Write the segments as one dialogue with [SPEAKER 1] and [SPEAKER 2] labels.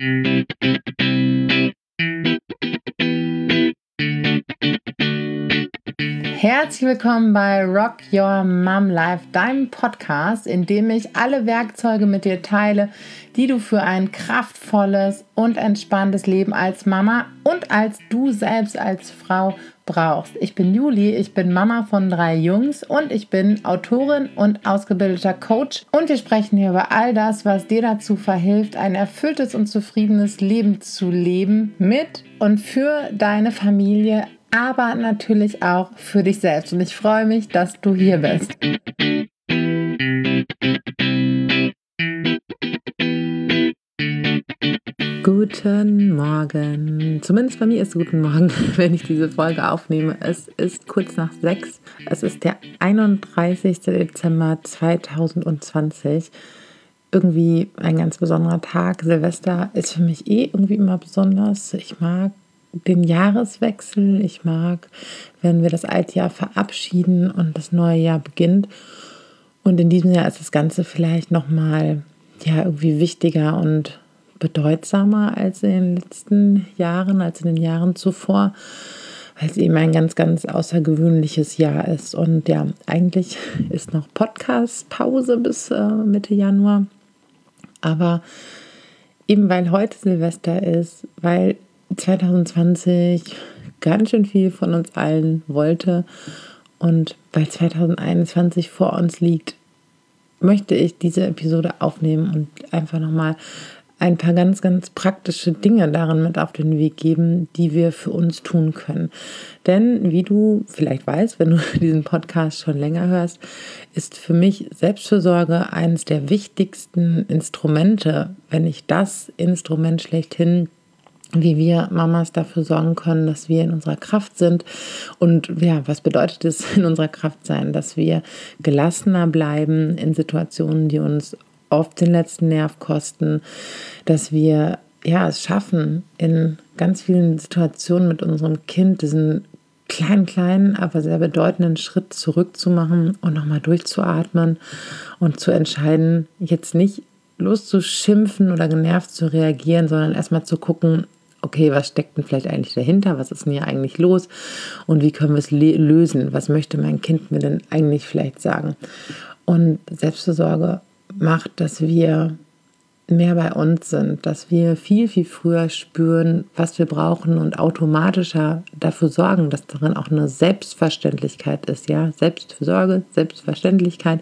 [SPEAKER 1] Música Herzlich willkommen bei Rock Your Mom Life, deinem Podcast, in dem ich alle Werkzeuge mit dir teile, die du für ein kraftvolles und entspanntes Leben als Mama und als du selbst als Frau brauchst. Ich bin Juli, ich bin Mama von drei Jungs und ich bin Autorin und ausgebildeter Coach und wir sprechen hier über all das, was dir dazu verhilft, ein erfülltes und zufriedenes Leben zu leben mit und für deine Familie aber natürlich auch für dich selbst. Und ich freue mich, dass du hier bist. Guten Morgen. Zumindest bei mir ist guten Morgen, wenn ich diese Folge aufnehme. Es ist kurz nach sechs. Es ist der 31. Dezember 2020. Irgendwie ein ganz besonderer Tag. Silvester ist für mich eh irgendwie immer besonders. Ich mag den Jahreswechsel. Ich mag, wenn wir das alte Jahr verabschieden und das neue Jahr beginnt. Und in diesem Jahr ist das Ganze vielleicht nochmal ja, irgendwie wichtiger und bedeutsamer als in den letzten Jahren, als in den Jahren zuvor, weil es eben ein ganz, ganz außergewöhnliches Jahr ist. Und ja, eigentlich ist noch Podcast-Pause bis äh, Mitte Januar. Aber eben weil heute Silvester ist, weil 2020 ganz schön viel von uns allen wollte und weil 2021 vor uns liegt, möchte ich diese Episode aufnehmen und einfach nochmal ein paar ganz, ganz praktische Dinge darin mit auf den Weg geben, die wir für uns tun können. Denn wie du vielleicht weißt, wenn du diesen Podcast schon länger hörst, ist für mich Selbstfürsorge eines der wichtigsten Instrumente, wenn nicht das Instrument schlechthin, wie wir Mamas dafür sorgen können, dass wir in unserer Kraft sind. Und ja, was bedeutet es, in unserer Kraft sein? Dass wir gelassener bleiben in Situationen, die uns oft den letzten Nerv kosten, dass wir ja es schaffen, in ganz vielen Situationen mit unserem Kind diesen kleinen, kleinen, aber sehr bedeutenden Schritt zurückzumachen und nochmal durchzuatmen und zu entscheiden, jetzt nicht loszuschimpfen oder genervt zu reagieren, sondern erstmal zu gucken, okay, was steckt denn vielleicht eigentlich dahinter? Was ist denn hier eigentlich los? Und wie können wir es lösen? Was möchte mein Kind mir denn eigentlich vielleicht sagen? Und Selbstversorge macht, dass wir mehr bei uns sind, dass wir viel, viel früher spüren, was wir brauchen und automatischer dafür sorgen, dass darin auch eine Selbstverständlichkeit ist, ja, Selbstfürsorge, Selbstverständlichkeit,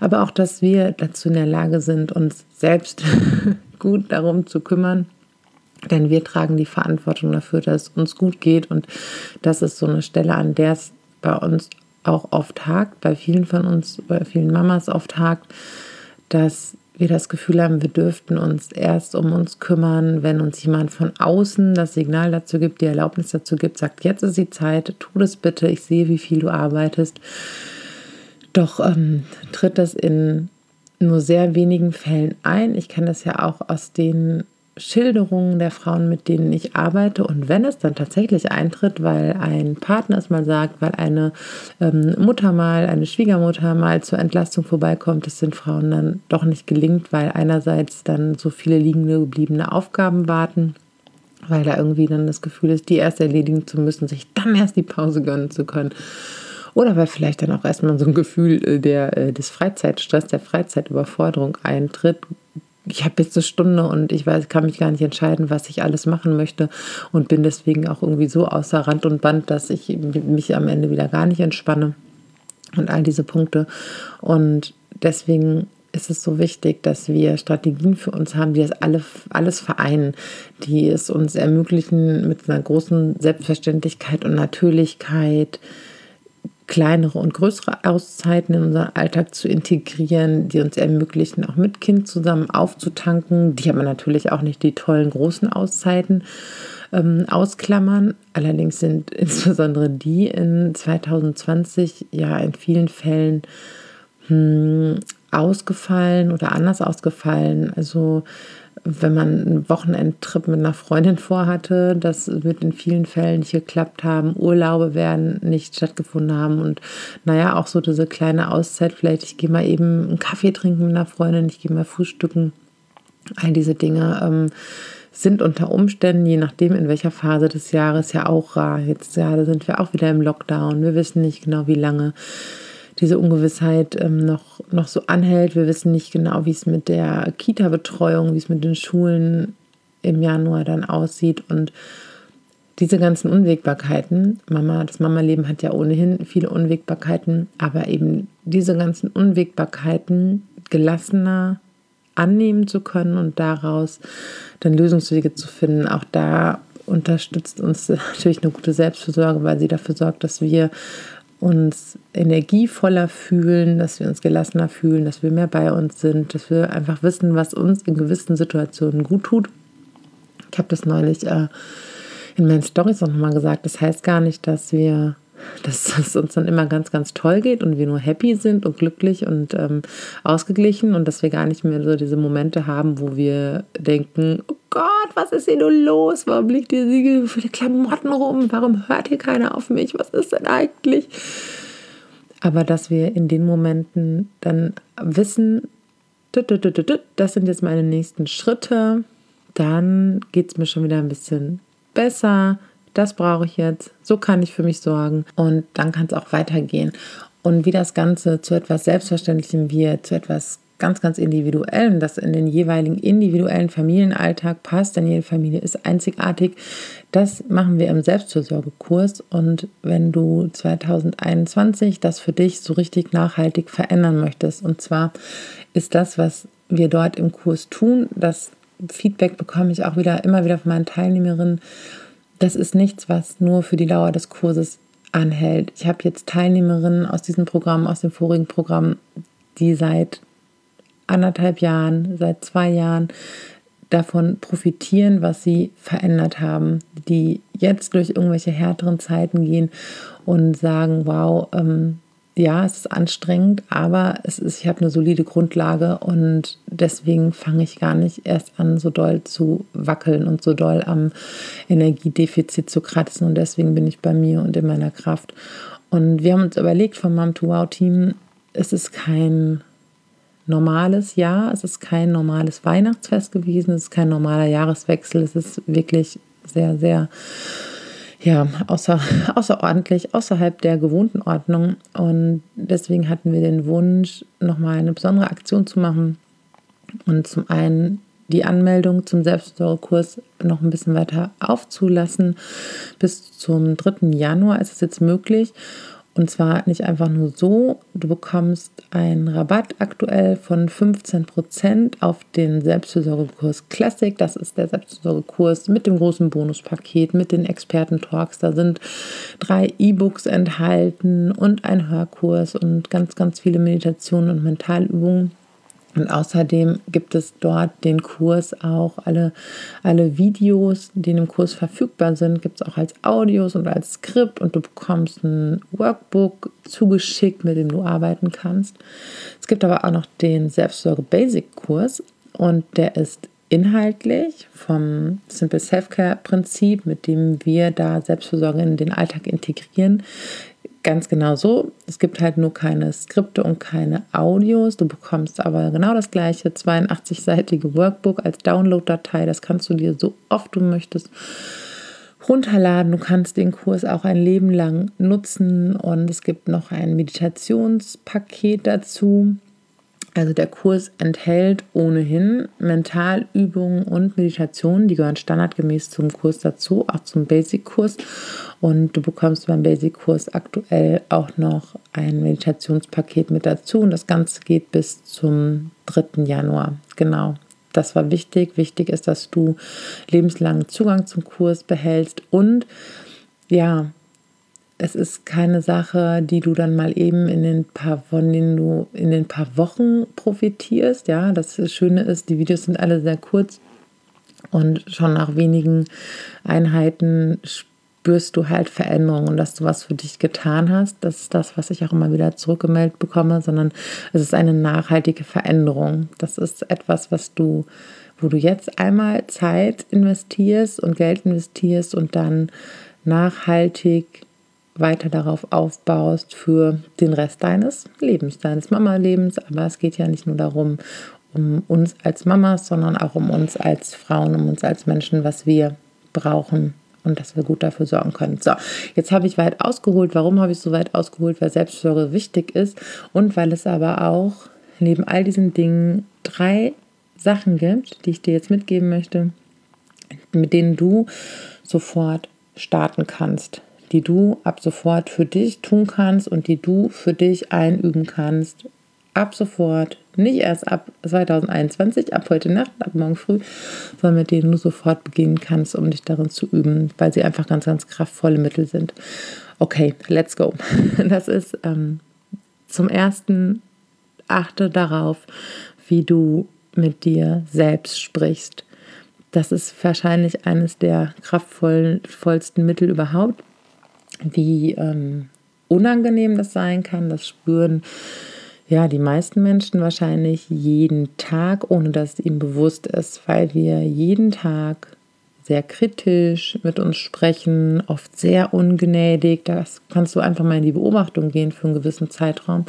[SPEAKER 1] aber auch, dass wir dazu in der Lage sind, uns selbst gut darum zu kümmern, denn wir tragen die Verantwortung dafür, dass es uns gut geht. Und das ist so eine Stelle, an der es bei uns auch oft hakt, bei vielen von uns, bei vielen Mamas oft hakt, dass wir das Gefühl haben, wir dürften uns erst um uns kümmern, wenn uns jemand von außen das Signal dazu gibt, die Erlaubnis dazu gibt, sagt, jetzt ist die Zeit, tu das bitte, ich sehe, wie viel du arbeitest. Doch ähm, tritt das in nur sehr wenigen Fällen ein. Ich kenne das ja auch aus den Schilderungen der Frauen, mit denen ich arbeite. Und wenn es dann tatsächlich eintritt, weil ein Partner es mal sagt, weil eine ähm, Mutter mal, eine Schwiegermutter mal zur Entlastung vorbeikommt, das sind Frauen dann doch nicht gelingt, weil einerseits dann so viele liegende gebliebene Aufgaben warten, weil da irgendwie dann das Gefühl ist, die erst erledigen zu müssen, sich dann erst die Pause gönnen zu können. Oder weil vielleicht dann auch erstmal so ein Gefühl äh, der, äh, des Freizeitstress, der Freizeitüberforderung eintritt, ich habe jetzt eine Stunde und ich weiß, kann mich gar nicht entscheiden, was ich alles machen möchte und bin deswegen auch irgendwie so außer Rand und Band, dass ich mich am Ende wieder gar nicht entspanne und all diese Punkte. Und deswegen ist es so wichtig, dass wir Strategien für uns haben, die das alle, alles vereinen, die es uns ermöglichen, mit einer großen Selbstverständlichkeit und Natürlichkeit kleinere und größere Auszeiten in unseren Alltag zu integrieren, die uns ermöglichen, auch mit Kind zusammen aufzutanken, die aber natürlich auch nicht die tollen großen Auszeiten ähm, ausklammern. Allerdings sind insbesondere die in 2020 ja in vielen Fällen hm, ausgefallen oder anders ausgefallen. Also wenn man einen Wochenendtrip mit einer Freundin vorhatte, das wird in vielen Fällen nicht geklappt haben. Urlaube werden nicht stattgefunden haben. Und naja, auch so diese kleine Auszeit, vielleicht ich gehe mal eben einen Kaffee trinken mit einer Freundin, ich gehe mal frühstücken. All diese Dinge ähm, sind unter Umständen, je nachdem in welcher Phase des Jahres, ja auch rar. Jetzt ja, sind wir auch wieder im Lockdown. Wir wissen nicht genau, wie lange diese Ungewissheit ähm, noch, noch so anhält. Wir wissen nicht genau, wie es mit der Kita-Betreuung, wie es mit den Schulen im Januar dann aussieht. Und diese ganzen Unwägbarkeiten, Mama, das Mama-Leben hat ja ohnehin viele Unwägbarkeiten, aber eben diese ganzen Unwägbarkeiten gelassener annehmen zu können und daraus dann Lösungswege zu finden. Auch da unterstützt uns natürlich eine gute Selbstversorge, weil sie dafür sorgt, dass wir uns energievoller fühlen, dass wir uns gelassener fühlen, dass wir mehr bei uns sind, dass wir einfach wissen, was uns in gewissen Situationen gut tut. Ich habe das neulich äh, in meinen Stories auch nochmal gesagt. Das heißt gar nicht, dass wir dass es uns dann immer ganz, ganz toll geht und wir nur happy sind und glücklich und ähm, ausgeglichen und dass wir gar nicht mehr so diese Momente haben, wo wir denken, oh Gott, was ist hier nur los? Warum liegt hier so viele Klamotten rum? Warum hört hier keiner auf mich? Was ist denn eigentlich? Aber dass wir in den Momenten dann wissen, das sind jetzt meine nächsten Schritte, dann geht es mir schon wieder ein bisschen besser das brauche ich jetzt, so kann ich für mich sorgen und dann kann es auch weitergehen. Und wie das Ganze zu etwas Selbstverständlichem wird, zu etwas ganz, ganz Individuellem, das in den jeweiligen individuellen Familienalltag passt, denn jede Familie ist einzigartig. Das machen wir im Selbstfürsorgekurs. Und wenn du 2021 das für dich so richtig nachhaltig verändern möchtest, und zwar ist das, was wir dort im Kurs tun, das Feedback bekomme ich auch wieder immer wieder von meinen Teilnehmerinnen das ist nichts, was nur für die Dauer des Kurses anhält. Ich habe jetzt Teilnehmerinnen aus diesem Programm, aus dem vorigen Programm, die seit anderthalb Jahren, seit zwei Jahren davon profitieren, was sie verändert haben, die jetzt durch irgendwelche härteren Zeiten gehen und sagen, wow, ähm, ja, es ist anstrengend, aber es ist, ich habe eine solide Grundlage und deswegen fange ich gar nicht erst an, so doll zu wackeln und so doll am Energiedefizit zu kratzen. Und deswegen bin ich bei mir und in meiner Kraft. Und wir haben uns überlegt vom Mom to Wow Team, es ist kein normales Jahr, es ist kein normales Weihnachtsfest gewesen, es ist kein normaler Jahreswechsel, es ist wirklich sehr, sehr ja, außer, außerordentlich, außerhalb der gewohnten Ordnung. Und deswegen hatten wir den Wunsch, nochmal eine besondere Aktion zu machen. Und zum einen die Anmeldung zum Selbstversorgekurs noch ein bisschen weiter aufzulassen. Bis zum 3. Januar ist es jetzt möglich. Und zwar nicht einfach nur so, du bekommst einen Rabatt aktuell von 15% auf den Selbstversorgekurs Classic. Das ist der Selbstversorgekurs mit dem großen Bonuspaket, mit den Experten-Talks. Da sind drei E-Books enthalten und ein Hörkurs und ganz, ganz viele Meditationen und Mentalübungen. Und außerdem gibt es dort den Kurs auch, alle, alle Videos, die in dem Kurs verfügbar sind, gibt es auch als Audios und als Skript. Und du bekommst ein Workbook zugeschickt, mit dem du arbeiten kannst. Es gibt aber auch noch den Selbstsorge Basic Kurs. Und der ist inhaltlich vom Simple Self-Care Prinzip, mit dem wir da Selbstversorge in den Alltag integrieren, ganz genau so. Es gibt halt nur keine Skripte und keine Audios. Du bekommst aber genau das gleiche 82-seitige Workbook als Download-Datei. Das kannst du dir so oft du möchtest runterladen. Du kannst den Kurs auch ein Leben lang nutzen und es gibt noch ein Meditationspaket dazu. Also der Kurs enthält ohnehin Mentalübungen und Meditationen, die gehören standardgemäß zum Kurs dazu, auch zum Basic-Kurs. Und du bekommst beim Basic-Kurs aktuell auch noch ein Meditationspaket mit dazu. Und das Ganze geht bis zum 3. Januar. Genau. Das war wichtig. Wichtig ist, dass du lebenslangen Zugang zum Kurs behältst und ja, es ist keine Sache, die du dann mal eben in den paar, von denen du in den paar Wochen profitierst. Ja, das Schöne ist, die Videos sind alle sehr kurz und schon nach wenigen Einheiten spürst du halt Veränderungen dass du was für dich getan hast. Das ist das, was ich auch immer wieder zurückgemeldet bekomme, sondern es ist eine nachhaltige Veränderung. Das ist etwas, was du, wo du jetzt einmal Zeit investierst und Geld investierst und dann nachhaltig weiter darauf aufbaust für den Rest deines Lebens, deines Mama-Lebens. Aber es geht ja nicht nur darum, um uns als Mamas, sondern auch um uns als Frauen, um uns als Menschen, was wir brauchen und dass wir gut dafür sorgen können. So, jetzt habe ich weit ausgeholt. Warum habe ich so weit ausgeholt? Weil Selbstfürsorge wichtig ist und weil es aber auch neben all diesen Dingen drei Sachen gibt, die ich dir jetzt mitgeben möchte, mit denen du sofort starten kannst, die du ab sofort für dich tun kannst und die du für dich einüben kannst, ab sofort, nicht erst ab 2021, ab heute Nacht, ab morgen früh, sondern mit denen du sofort beginnen kannst, um dich darin zu üben, weil sie einfach ganz, ganz kraftvolle Mittel sind. Okay, let's go. Das ist ähm, zum ersten, achte darauf, wie du mit dir selbst sprichst. Das ist wahrscheinlich eines der kraftvollsten Mittel überhaupt. Wie ähm, unangenehm das sein kann, das spüren ja, die meisten Menschen wahrscheinlich jeden Tag, ohne dass es ihnen bewusst ist, weil wir jeden Tag sehr kritisch mit uns sprechen, oft sehr ungnädig. Das kannst du einfach mal in die Beobachtung gehen für einen gewissen Zeitraum.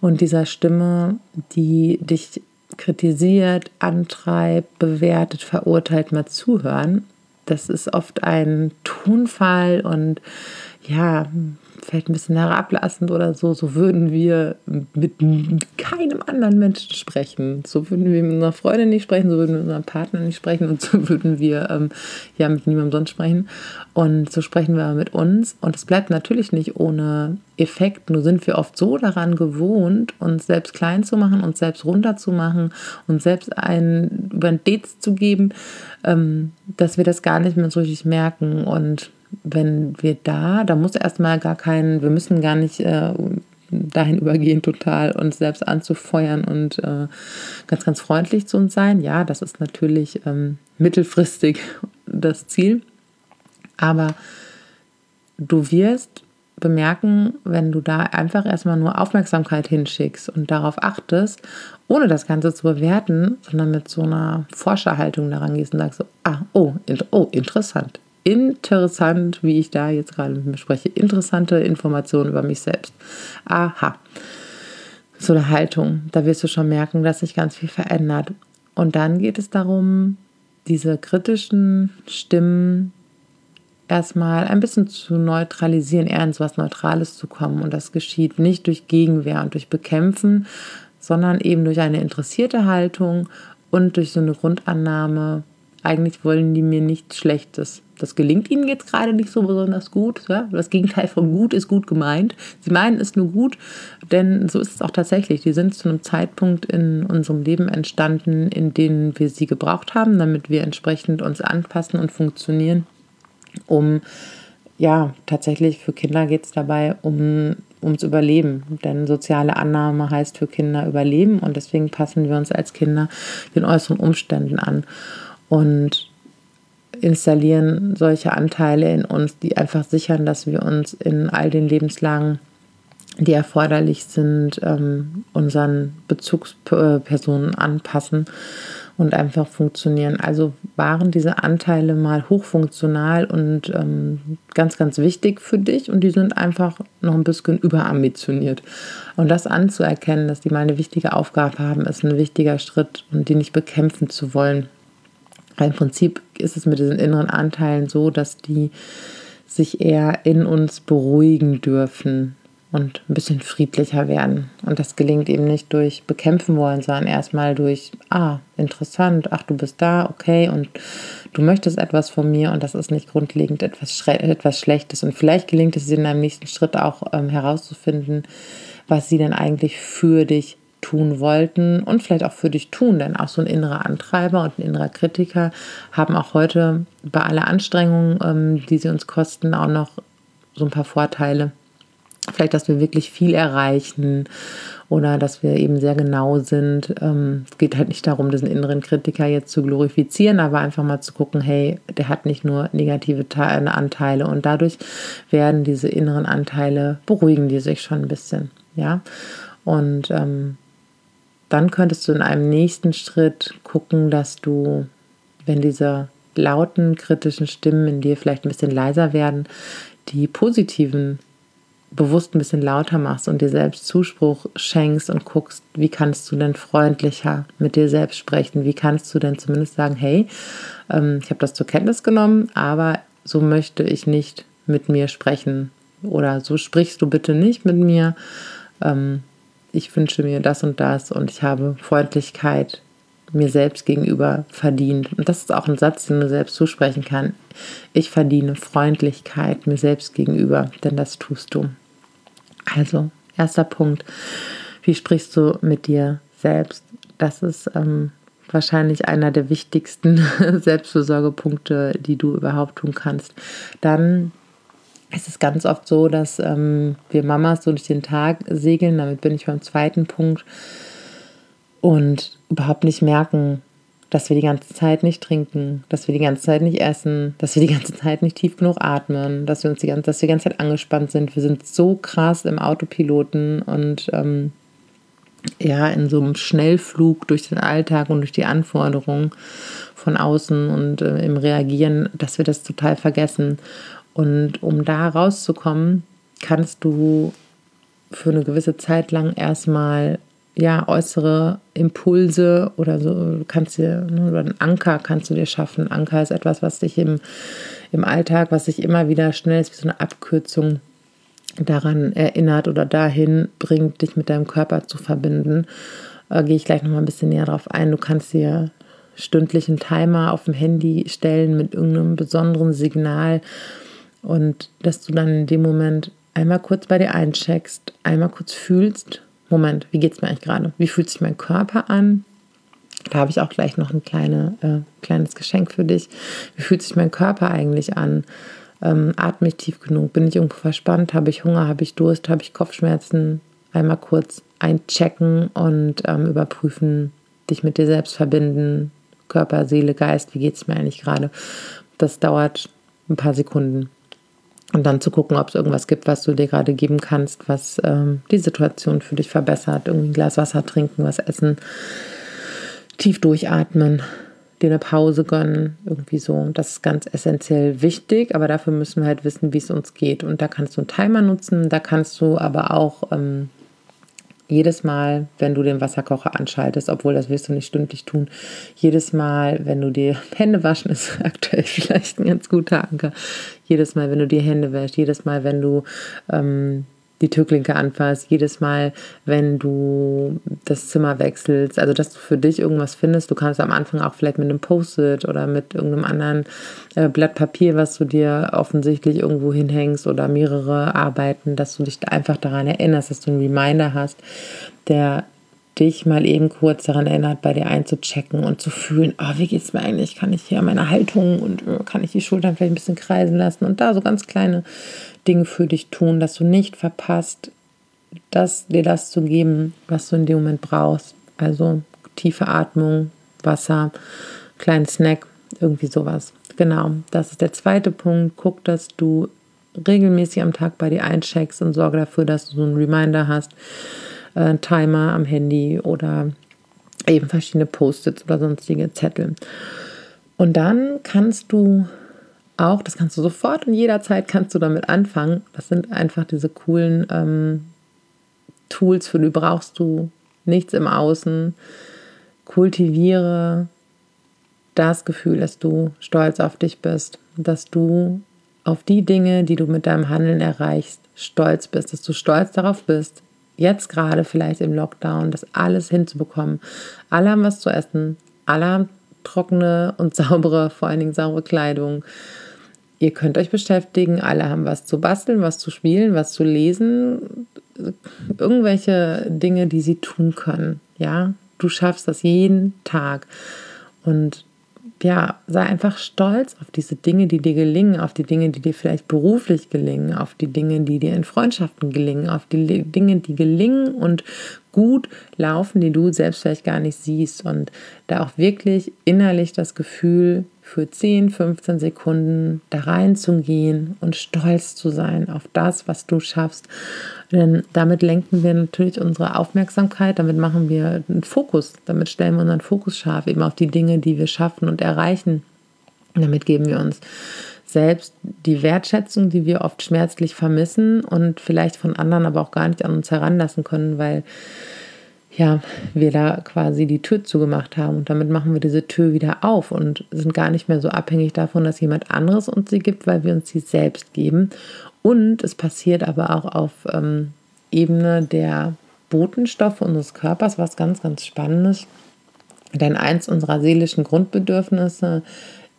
[SPEAKER 1] Und dieser Stimme, die dich kritisiert, antreibt, bewertet, verurteilt, mal zuhören, das ist oft ein Tonfall und ja, vielleicht ein bisschen herablassend oder so, so würden wir mit keinem anderen Menschen sprechen. So würden wir mit unserer Freundin nicht sprechen, so würden wir mit unserem Partner nicht sprechen und so würden wir ähm, ja mit niemandem sonst sprechen. Und so sprechen wir mit uns. Und es bleibt natürlich nicht ohne Effekt. Nur sind wir oft so daran gewohnt, uns selbst klein zu machen, uns selbst runterzumachen, uns selbst einen über den Dates zu geben, ähm, dass wir das gar nicht mehr so richtig merken. Und wenn wir da, da muss erstmal gar kein, wir müssen gar nicht äh, dahin übergehen, total uns selbst anzufeuern und äh, ganz, ganz freundlich zu uns sein. Ja, das ist natürlich ähm, mittelfristig das Ziel. Aber du wirst bemerken, wenn du da einfach erstmal nur Aufmerksamkeit hinschickst und darauf achtest, ohne das Ganze zu bewerten, sondern mit so einer Forscherhaltung daran gehst und sagst so, ah, oh, oh, interessant interessant, wie ich da jetzt gerade mit mir spreche. Interessante Informationen über mich selbst. Aha. So eine Haltung. Da wirst du schon merken, dass sich ganz viel verändert. Und dann geht es darum, diese kritischen Stimmen erstmal ein bisschen zu neutralisieren, eher in so etwas Neutrales zu kommen. Und das geschieht nicht durch Gegenwehr und durch Bekämpfen, sondern eben durch eine interessierte Haltung und durch so eine Grundannahme, eigentlich wollen die mir nichts Schlechtes. Das gelingt ihnen jetzt gerade nicht so besonders gut. Ja? Das Gegenteil von gut ist gut gemeint. Sie meinen es nur gut, denn so ist es auch tatsächlich. Die sind zu einem Zeitpunkt in unserem Leben entstanden, in dem wir sie gebraucht haben, damit wir entsprechend uns anpassen und funktionieren, um ja, tatsächlich für Kinder geht es dabei um, ums Überleben. Denn soziale Annahme heißt für Kinder Überleben und deswegen passen wir uns als Kinder den äußeren Umständen an. Und installieren solche Anteile in uns, die einfach sichern, dass wir uns in all den Lebenslagen, die erforderlich sind, ähm, unseren Bezugspersonen anpassen und einfach funktionieren. Also waren diese Anteile mal hochfunktional und ähm, ganz, ganz wichtig für dich und die sind einfach noch ein bisschen überambitioniert. Und das anzuerkennen, dass die mal eine wichtige Aufgabe haben, ist ein wichtiger Schritt und die nicht bekämpfen zu wollen. Im Prinzip ist es mit diesen inneren Anteilen so, dass die sich eher in uns beruhigen dürfen und ein bisschen friedlicher werden. Und das gelingt eben nicht durch bekämpfen wollen, sondern erstmal durch, ah, interessant, ach, du bist da, okay, und du möchtest etwas von mir und das ist nicht grundlegend etwas, etwas Schlechtes. Und vielleicht gelingt es dir in einem nächsten Schritt auch ähm, herauszufinden, was sie denn eigentlich für dich tun wollten und vielleicht auch für dich tun, denn auch so ein innerer Antreiber und ein innerer Kritiker haben auch heute bei aller Anstrengung, ähm, die sie uns kosten, auch noch so ein paar Vorteile. Vielleicht, dass wir wirklich viel erreichen oder dass wir eben sehr genau sind. Ähm, es geht halt nicht darum, diesen inneren Kritiker jetzt zu glorifizieren, aber einfach mal zu gucken, hey, der hat nicht nur negative Anteile und dadurch werden diese inneren Anteile, beruhigen die sich schon ein bisschen. Ja, und ähm, dann könntest du in einem nächsten Schritt gucken, dass du, wenn diese lauten, kritischen Stimmen in dir vielleicht ein bisschen leiser werden, die positiven bewusst ein bisschen lauter machst und dir selbst Zuspruch schenkst und guckst, wie kannst du denn freundlicher mit dir selbst sprechen? Wie kannst du denn zumindest sagen, hey, ähm, ich habe das zur Kenntnis genommen, aber so möchte ich nicht mit mir sprechen oder so sprichst du bitte nicht mit mir. Ähm, ich wünsche mir das und das und ich habe Freundlichkeit mir selbst gegenüber verdient. Und das ist auch ein Satz, den du selbst zusprechen kann. Ich verdiene Freundlichkeit mir selbst gegenüber, denn das tust du. Also, erster Punkt, wie sprichst du mit dir selbst? Das ist ähm, wahrscheinlich einer der wichtigsten Selbstversorgepunkte, die du überhaupt tun kannst. Dann ist es ganz oft so, dass ähm, wir Mamas so durch den Tag segeln. Damit bin ich beim zweiten Punkt. Und überhaupt nicht merken, dass wir die ganze Zeit nicht trinken, dass wir die ganze Zeit nicht essen, dass wir die ganze Zeit nicht tief genug atmen, dass wir uns die ganze, dass wir die ganze Zeit angespannt sind. Wir sind so krass im Autopiloten und ähm, ja, in so einem Schnellflug durch den Alltag und durch die Anforderungen von außen und äh, im Reagieren, dass wir das total vergessen. Und um da rauszukommen, kannst du für eine gewisse Zeit lang erstmal ja, äußere Impulse oder so, kannst dir, ne, oder einen Anker kannst du dir schaffen. Anker ist etwas, was dich im, im Alltag, was sich immer wieder schnell ist, wie so eine Abkürzung daran erinnert oder dahin bringt, dich mit deinem Körper zu verbinden. Äh, Gehe ich gleich nochmal ein bisschen näher drauf ein. Du kannst dir stündlich einen Timer auf dem Handy stellen mit irgendeinem besonderen Signal und dass du dann in dem Moment einmal kurz bei dir eincheckst, einmal kurz fühlst, Moment, wie geht es mir eigentlich gerade? Wie fühlt sich mein Körper an? Da habe ich auch gleich noch ein kleine, äh, kleines Geschenk für dich. Wie fühlt sich mein Körper eigentlich an? Ähm, atme ich tief genug? Bin ich irgendwo verspannt? Habe ich Hunger? Habe ich Durst? Habe ich Kopfschmerzen? Einmal kurz einchecken und ähm, überprüfen, dich mit dir selbst verbinden. Körper, Seele, Geist, wie geht es mir eigentlich gerade? Das dauert ein paar Sekunden. Und dann zu gucken, ob es irgendwas gibt, was du dir gerade geben kannst, was ähm, die Situation für dich verbessert. Irgendwie ein Glas Wasser trinken, was essen, tief durchatmen, dir eine Pause gönnen, irgendwie so. Das ist ganz essentiell wichtig, aber dafür müssen wir halt wissen, wie es uns geht. Und da kannst du einen Timer nutzen, da kannst du aber auch ähm, jedes Mal, wenn du den Wasserkocher anschaltest, obwohl das wirst du nicht stündlich tun, jedes Mal, wenn du dir Hände waschen, ist aktuell vielleicht ein ganz guter Anker. Jedes Mal, wenn du dir Hände wäschst, jedes Mal, wenn du ähm, die Türklinke anfasst, jedes Mal, wenn du das Zimmer wechselst, also dass du für dich irgendwas findest. Du kannst am Anfang auch vielleicht mit einem Post-it oder mit irgendeinem anderen äh, Blatt Papier, was du dir offensichtlich irgendwo hinhängst oder mehrere Arbeiten, dass du dich einfach daran erinnerst, dass du einen Reminder hast, der dich mal eben kurz daran erinnert, bei dir einzuchecken und zu fühlen, oh, wie es mir eigentlich? Kann ich hier meine Haltung und äh, kann ich die Schultern vielleicht ein bisschen kreisen lassen und da so ganz kleine Dinge für dich tun, dass du nicht verpasst, das, dir das zu geben, was du in dem Moment brauchst. Also tiefe Atmung, Wasser, kleinen Snack, irgendwie sowas. Genau, das ist der zweite Punkt. Guck, dass du regelmäßig am Tag bei dir eincheckst und sorge dafür, dass du so einen Reminder hast, äh, Timer am Handy oder eben verschiedene Post-its oder sonstige Zettel. Und dann kannst du auch, das kannst du sofort und jederzeit kannst du damit anfangen. Das sind einfach diese coolen ähm, Tools, für die brauchst du nichts im Außen. Kultiviere das Gefühl, dass du stolz auf dich bist, dass du auf die Dinge, die du mit deinem Handeln erreichst, stolz bist, dass du stolz darauf bist, jetzt gerade vielleicht im Lockdown, das alles hinzubekommen. Alle haben was zu essen, alle haben trockene und saubere, vor allen Dingen saubere Kleidung. Ihr könnt euch beschäftigen, alle haben was zu basteln, was zu spielen, was zu lesen, irgendwelche Dinge, die sie tun können. Ja, du schaffst das jeden Tag. Und ja, sei einfach stolz auf diese Dinge, die dir gelingen, auf die Dinge, die dir vielleicht beruflich gelingen, auf die Dinge, die dir in Freundschaften gelingen, auf die Dinge, die gelingen und gut laufen, die du selbst vielleicht gar nicht siehst. Und da auch wirklich innerlich das Gefühl für 10, 15 Sekunden da reinzugehen und stolz zu sein auf das, was du schaffst. Denn damit lenken wir natürlich unsere Aufmerksamkeit, damit machen wir einen Fokus, damit stellen wir unseren Fokus scharf eben auf die Dinge, die wir schaffen und erreichen. Damit geben wir uns selbst die Wertschätzung, die wir oft schmerzlich vermissen und vielleicht von anderen aber auch gar nicht an uns heranlassen können, weil ja, wir da quasi die Tür zugemacht haben und damit machen wir diese Tür wieder auf und sind gar nicht mehr so abhängig davon, dass jemand anderes uns sie gibt, weil wir uns sie selbst geben. Und es passiert aber auch auf ähm, Ebene der Botenstoffe unseres Körpers was ganz, ganz Spannendes. Denn eins unserer seelischen Grundbedürfnisse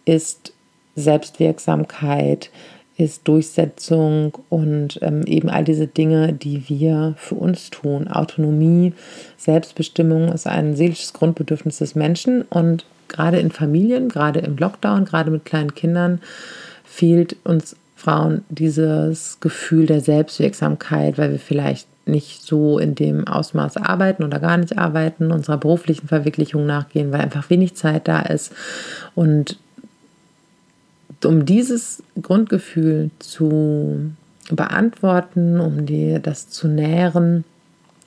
[SPEAKER 1] ist Selbstwirksamkeit, ist Durchsetzung und ähm, eben all diese Dinge, die wir für uns tun. Autonomie, Selbstbestimmung ist ein seelisches Grundbedürfnis des Menschen und gerade in Familien, gerade im Lockdown, gerade mit kleinen Kindern fehlt uns Frauen dieses Gefühl der Selbstwirksamkeit, weil wir vielleicht nicht so in dem Ausmaß arbeiten oder gar nicht arbeiten, unserer beruflichen Verwirklichung nachgehen, weil einfach wenig Zeit da ist. Und um dieses Grundgefühl zu beantworten, um dir das zu nähren,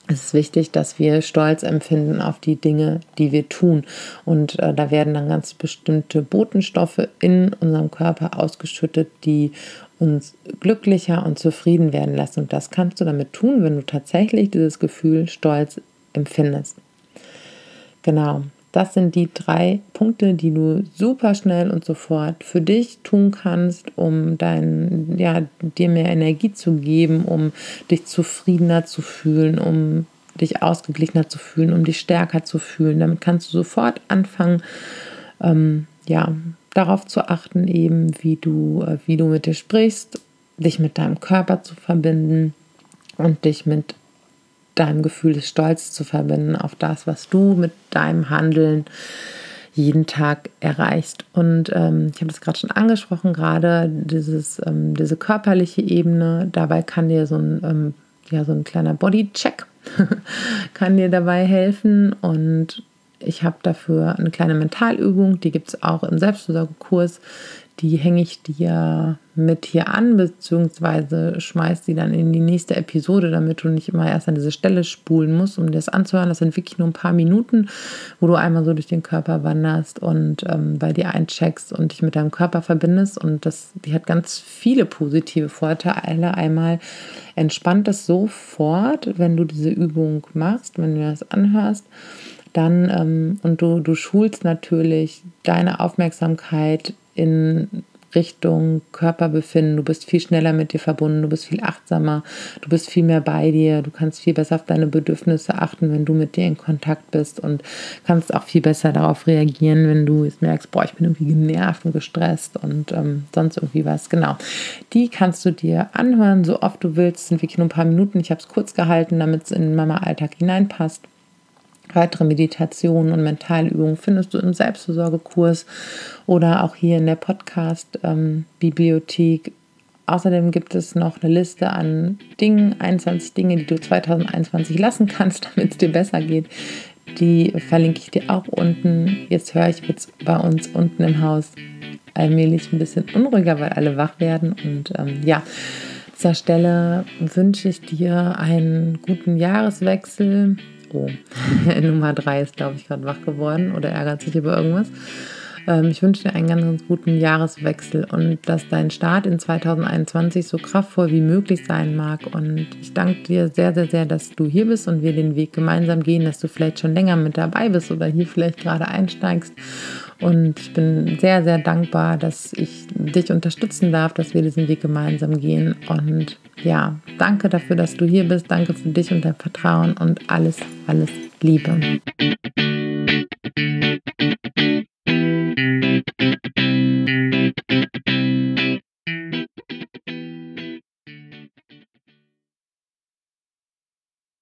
[SPEAKER 1] es ist wichtig, dass wir Stolz empfinden auf die Dinge, die wir tun. Und äh, da werden dann ganz bestimmte Botenstoffe in unserem Körper ausgeschüttet, die uns glücklicher und zufrieden werden lassen. Und das kannst du damit tun, wenn du tatsächlich dieses Gefühl Stolz empfindest. Genau. Das sind die drei Punkte, die du super schnell und sofort für dich tun kannst, um dein, ja, dir mehr Energie zu geben, um dich zufriedener zu fühlen, um dich ausgeglichener zu fühlen, um dich stärker zu fühlen. Damit kannst du sofort anfangen, ähm, ja, darauf zu achten, eben wie du, äh, wie du mit dir sprichst, dich mit deinem Körper zu verbinden und dich mit deinem Gefühl des Stolzes zu verbinden auf das, was du mit deinem Handeln jeden Tag erreichst. Und ähm, ich habe das gerade schon angesprochen, gerade ähm, diese körperliche Ebene, dabei kann dir so ein, ähm, ja, so ein kleiner Bodycheck kann dir dabei helfen. Und ich habe dafür eine kleine Mentalübung, die gibt es auch im Selbstversorgekurs, die hänge ich dir mit hier an, beziehungsweise schmeiß die dann in die nächste Episode, damit du nicht immer erst an diese Stelle spulen musst, um das anzuhören. Das sind wirklich nur ein paar Minuten, wo du einmal so durch den Körper wanderst und ähm, bei dir eincheckst und dich mit deinem Körper verbindest. Und das, die hat ganz viele positive Vorteile. Einmal entspannt es sofort, wenn du diese Übung machst, wenn du das anhörst dann ähm, und du, du schulst natürlich deine Aufmerksamkeit in Richtung Körperbefinden. Du bist viel schneller mit dir verbunden, du bist viel achtsamer, du bist viel mehr bei dir, du kannst viel besser auf deine Bedürfnisse achten, wenn du mit dir in Kontakt bist und kannst auch viel besser darauf reagieren, wenn du jetzt merkst, boah, ich bin irgendwie genervt und gestresst und ähm, sonst irgendwie was. Genau. Die kannst du dir anhören, so oft du willst, sind wirklich nur ein paar Minuten. Ich habe es kurz gehalten, damit es in Mama Alltag hineinpasst. Weitere Meditationen und Mentalübungen findest du im Selbstversorgekurs oder auch hier in der Podcast-Bibliothek. Ähm, Außerdem gibt es noch eine Liste an Dingen, 21 Dinge, die du 2021 lassen kannst, damit es dir besser geht. Die verlinke ich dir auch unten. Jetzt höre ich jetzt bei uns unten im Haus allmählich ein bisschen unruhiger, weil alle wach werden. Und ähm, ja, dieser Stelle wünsche ich dir einen guten Jahreswechsel Oh, Nummer drei ist, glaube ich, gerade wach geworden oder ärgert sich über irgendwas. Ähm, ich wünsche dir einen ganz, ganz guten Jahreswechsel und dass dein Start in 2021 so kraftvoll wie möglich sein mag. Und ich danke dir sehr, sehr, sehr, dass du hier bist und wir den Weg gemeinsam gehen, dass du vielleicht schon länger mit dabei bist oder hier vielleicht gerade einsteigst. Und ich bin sehr, sehr dankbar, dass ich dich unterstützen darf, dass wir diesen Weg gemeinsam gehen. Und ja, danke dafür, dass du hier bist. Danke für dich und dein Vertrauen und alles, alles Liebe. Musik